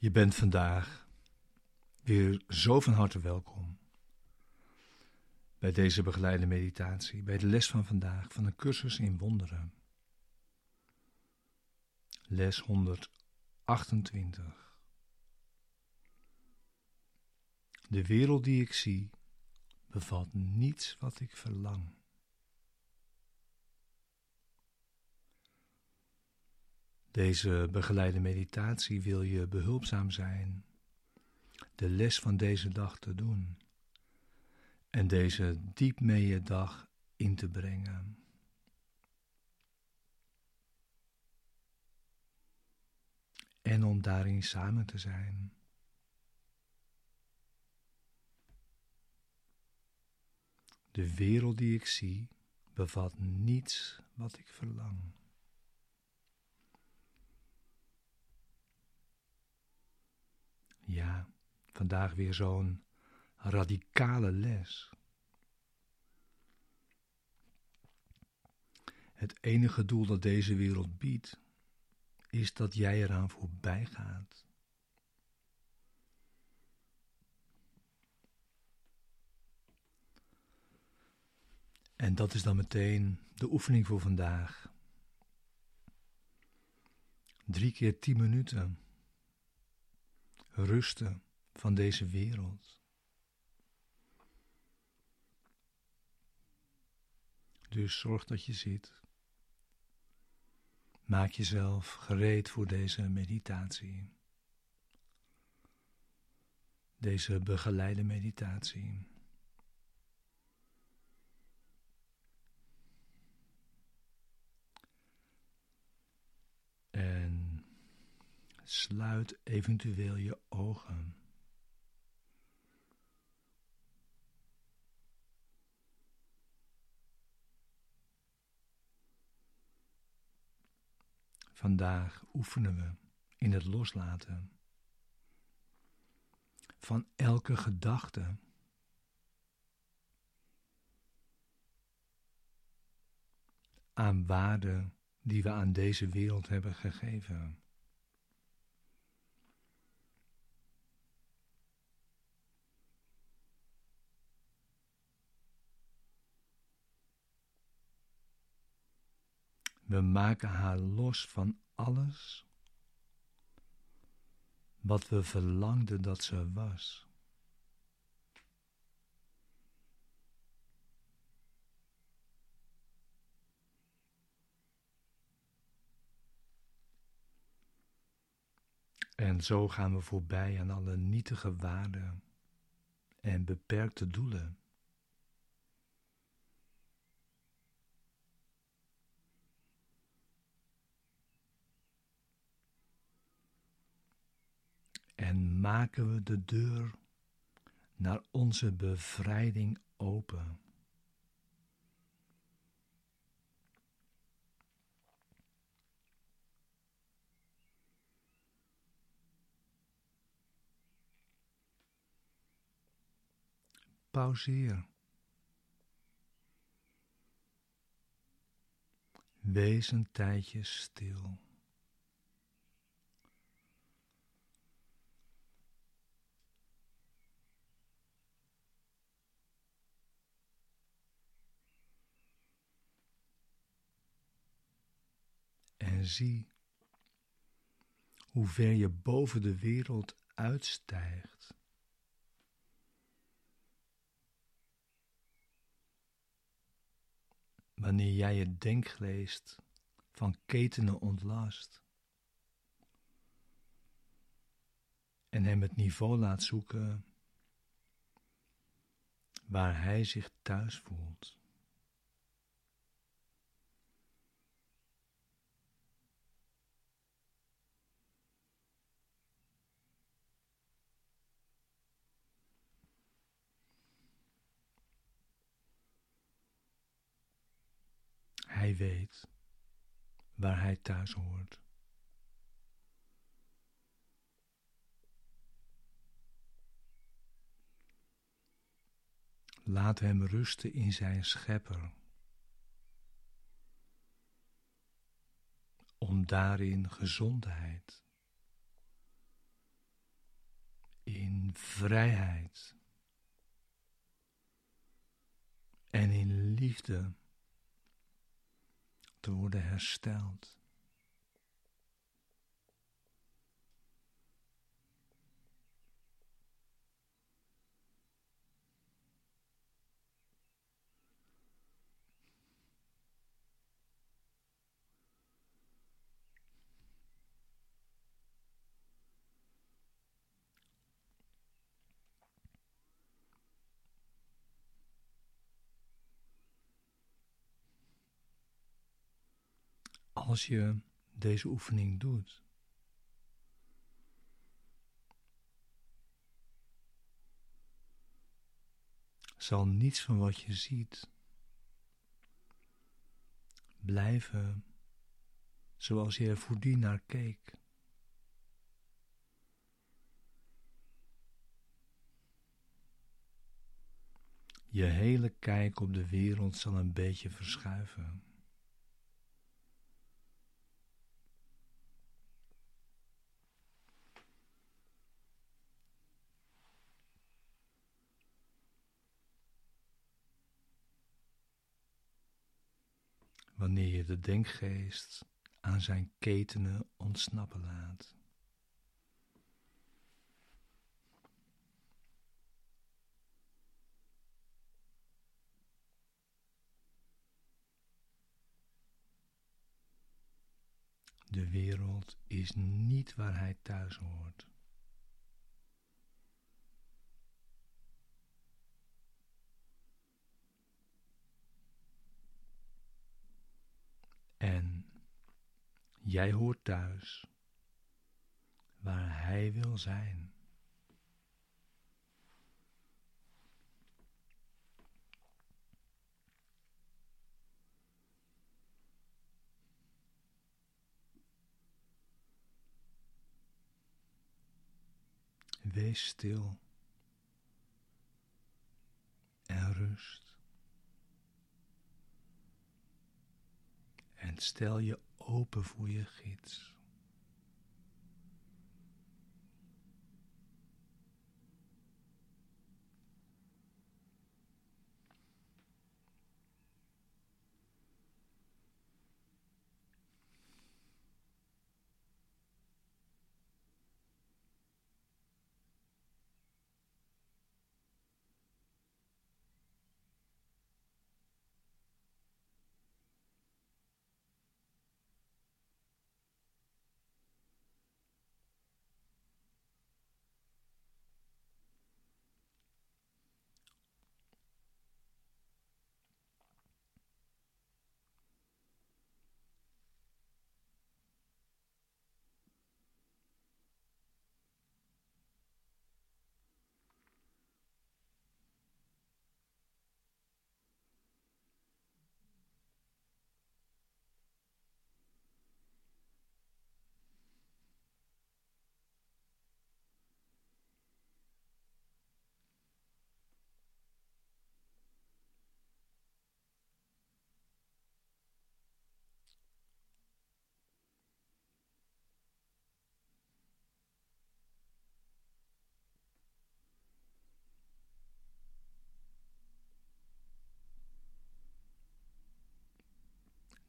Je bent vandaag weer zo van harte welkom bij deze begeleide meditatie, bij de les van vandaag van een cursus in wonderen. Les 128. De wereld die ik zie bevat niets wat ik verlang. Deze begeleide meditatie wil je behulpzaam zijn de les van deze dag te doen en deze diep mee dag in te brengen. En om daarin samen te zijn. De wereld die ik zie bevat niets wat ik verlang. Ja, vandaag weer zo'n radicale les. Het enige doel dat deze wereld biedt, is dat jij eraan voorbij gaat. En dat is dan meteen de oefening voor vandaag. Drie keer tien minuten rusten van deze wereld. Dus zorg dat je zit. Maak jezelf gereed voor deze meditatie. Deze begeleide meditatie. Sluit eventueel je ogen. Vandaag oefenen we in het loslaten van elke gedachte. Aan waarde die we aan deze wereld hebben gegeven. We maken haar los van alles wat we verlangden dat ze was. En zo gaan we voorbij aan alle nietige waarden en beperkte doelen. En maken we de deur naar onze bevrijding open. Pauzeer. Wees een tijdje stil. en zie hoe ver je boven de wereld uitstijgt. Wanneer jij het denkgeleest van ketenen ontlast en hem het niveau laat zoeken waar hij zich thuis voelt. Weet waar hij thuis hoort. Laat hem rusten in zijn schepper. Om daarin gezondheid vrijheid en in liefde te worden hersteld. Als je deze oefening doet. Zal niets van wat je ziet blijven zoals je er voordien naar keek. Je hele kijk op de wereld zal een beetje verschuiven. Wanneer je de denkgeest aan zijn ketenen ontsnappen laat. De wereld is niet waar hij thuis hoort. En jij hoort thuis waar Hij wil zijn. Wees stil en rust. en stel je open voor je gids.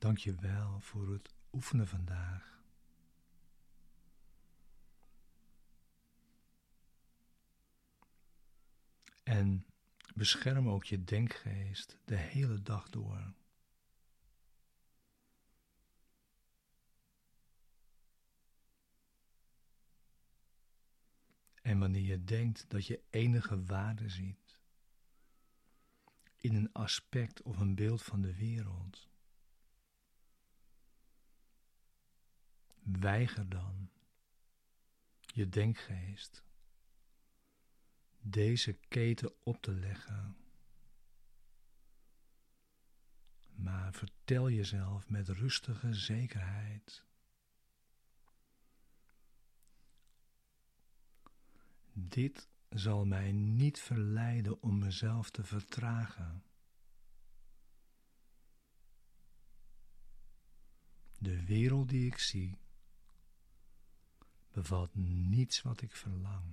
Dank je wel voor het oefenen vandaag. En bescherm ook je denkgeest de hele dag door. En wanneer je denkt dat je enige waarde ziet in een aspect of een beeld van de wereld, Weiger dan je denkgeest deze keten op te leggen. Maar vertel jezelf met rustige zekerheid. Dit zal mij niet verleiden om mezelf te vertragen. De wereld die ik zie bevat niets wat ik verlang.